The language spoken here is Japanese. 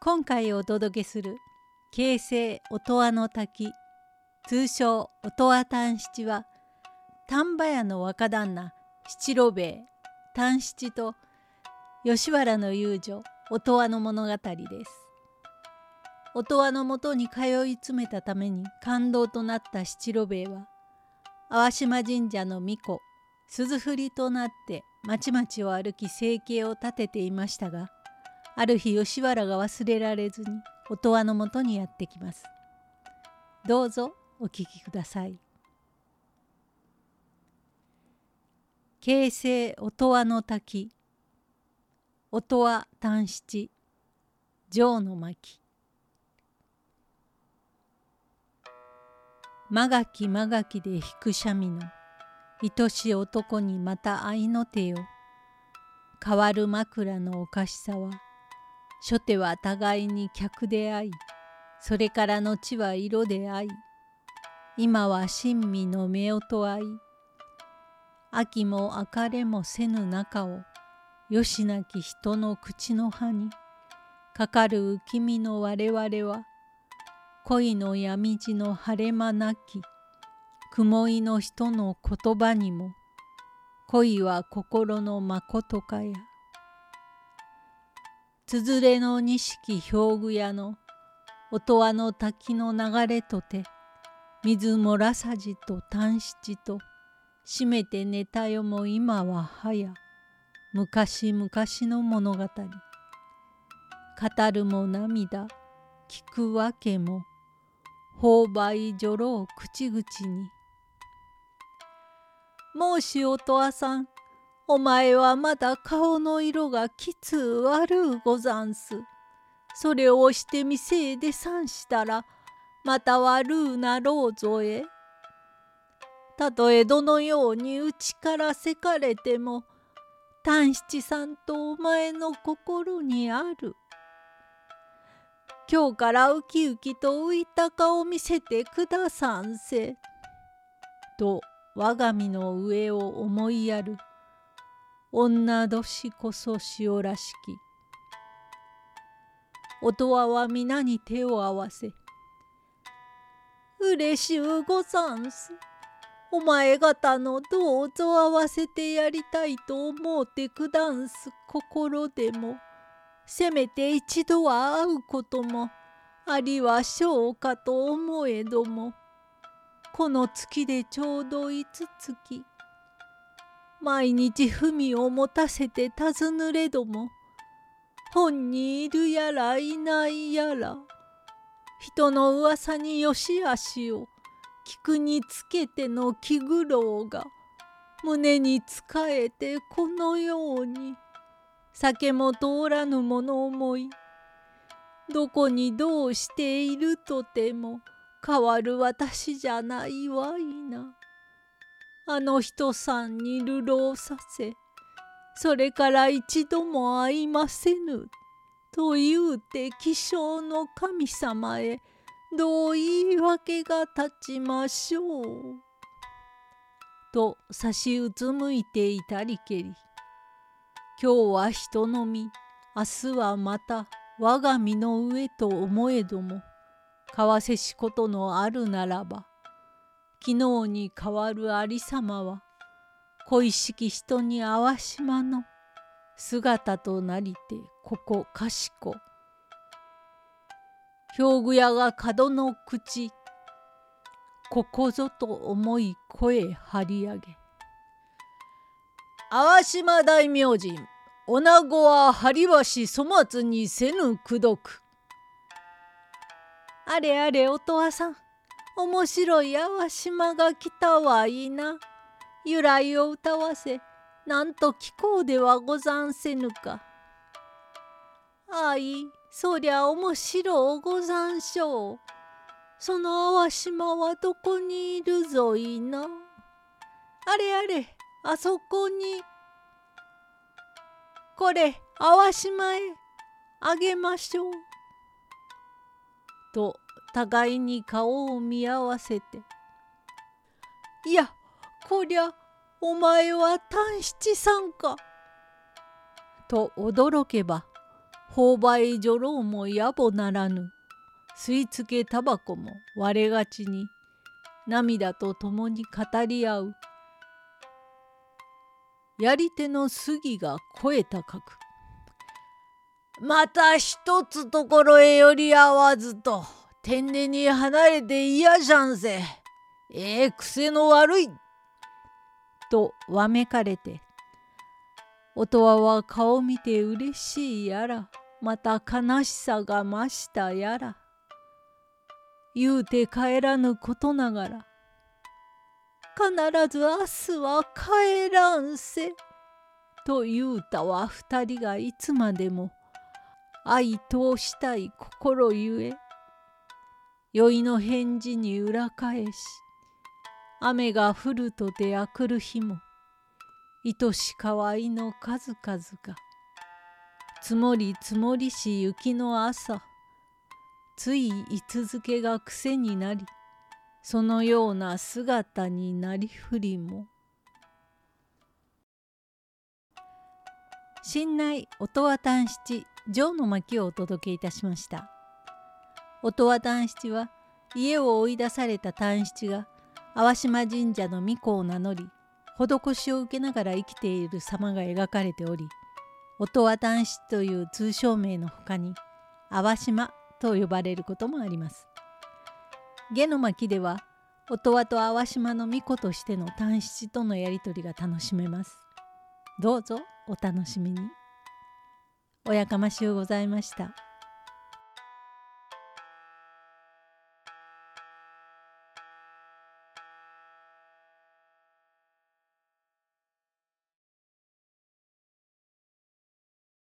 今回お届けする「京成音羽の滝」通称音羽丹七は丹波屋の若旦那七郎兵衛丹七と吉原の遊女音羽の物語です。音羽のもとに通い詰めたために感動となった七郎兵衛は淡島神社の巫女鈴振りとなって町々を歩き生計を立てていましたがある日吉原が忘れられずに音羽のもとにやってきます。どうぞお聞きください。京成音羽の滝。音羽丹七城の巻。まがきまがきで引く三味の。愛しい男にまた愛の手よ変わる枕のおかしさは。初手は互いに客であいそれから後は色であい今は親身の夫とあい秋も明かれもせぬ中をよしなき人の口の葉にかかる浮き身の我々は恋の闇路の晴れ間なき雲井の人の言葉にも恋は心のまことかやつづれの錦表具屋の音羽の滝の流れとて水漏らさじと短七と閉めて寝たよも今ははや昔々の物語。語るも涙聞くわけも購買女郎口々に「申しおとわさんお前はまだ顔の色がきつ悪うござんす。それをして店へ出さんしたらまた悪うなろうぞえ。たとえどのようにうちからせかれても丹七さんとお前の心にある。今日からウキウキと浮いた顔見せてくださんせ。と我が身の上を思いやる女年こそ塩らしき。音羽は皆に手を合わせ「うれしゅうござんす。お前方のどうぞ合わせてやりたいと思うてくだんす心でも」せめて一度は会うこともありはしょうかと思えどもこの月でちょうど五月毎日文を持たせて尋ぬれども本にいるやらいないやら人の噂によしあしを聞くにつけての気苦労が胸につかえてこのように。酒も通らぬ物思いどこにどうしているとても変わる私じゃないわいな。あの人さんに流浪させそれから一度も会いませぬと言うて気象の神様へどう言い訳が立ちましょう。と差しうつむいていたりけり。今日は人の身明日はまた我が身の上と思えども為替しことのあるならば昨日に代わるありさまは恋しき人にあわしまの姿となりてここかしこ。表具屋が角の口ここぞと思い声張り上げ。淡島大明神女子は針橋粗末にせぬくどくあれあれおとわさん。面白い淡島が来たはいいな由来を歌わせなんと聞こうではござんせぬか。あいそりゃ面白うござんしょう。その淡島はどこにいるぞいな。あれあれあそこに。これ淡島へあげましょう。と互いに顔を見合わせて。いやこりゃお前は短七さんか。と驚けば購買女郎も野暮ならぬ吸い付けタバコも割れがちに涙と共に語り合うやり手の杉が声高く「また一つところへ寄り合わずと天然に離れて嫌じゃんせええ癖の悪い」とわめかれて。音羽は顔見てうれしいやら。また悲しさが増したやら。言うて帰らぬことながら。必ず明日は帰らんせと言うたは二人がいつまでも愛通したい心ゆえ。酔いの返事に裏返し雨が降るとてあくる日も愛しかわいの数々が積もり積もりし雪の朝つい居続けが癖になりそのような姿になりふりも。新内音羽丹七城の巻をお届けいたしました。音羽丹七は家を追い出された丹七が淡島神社の巫女を名乗り施しを受けながら生きている様が描かれており音羽男子という通称名のほかに淡島と呼ばれることもあります。下の巻では音羽と淡島の巫女としての短七とのやり取りが楽しめます。どうぞお楽しみに。おやかましゅうございました。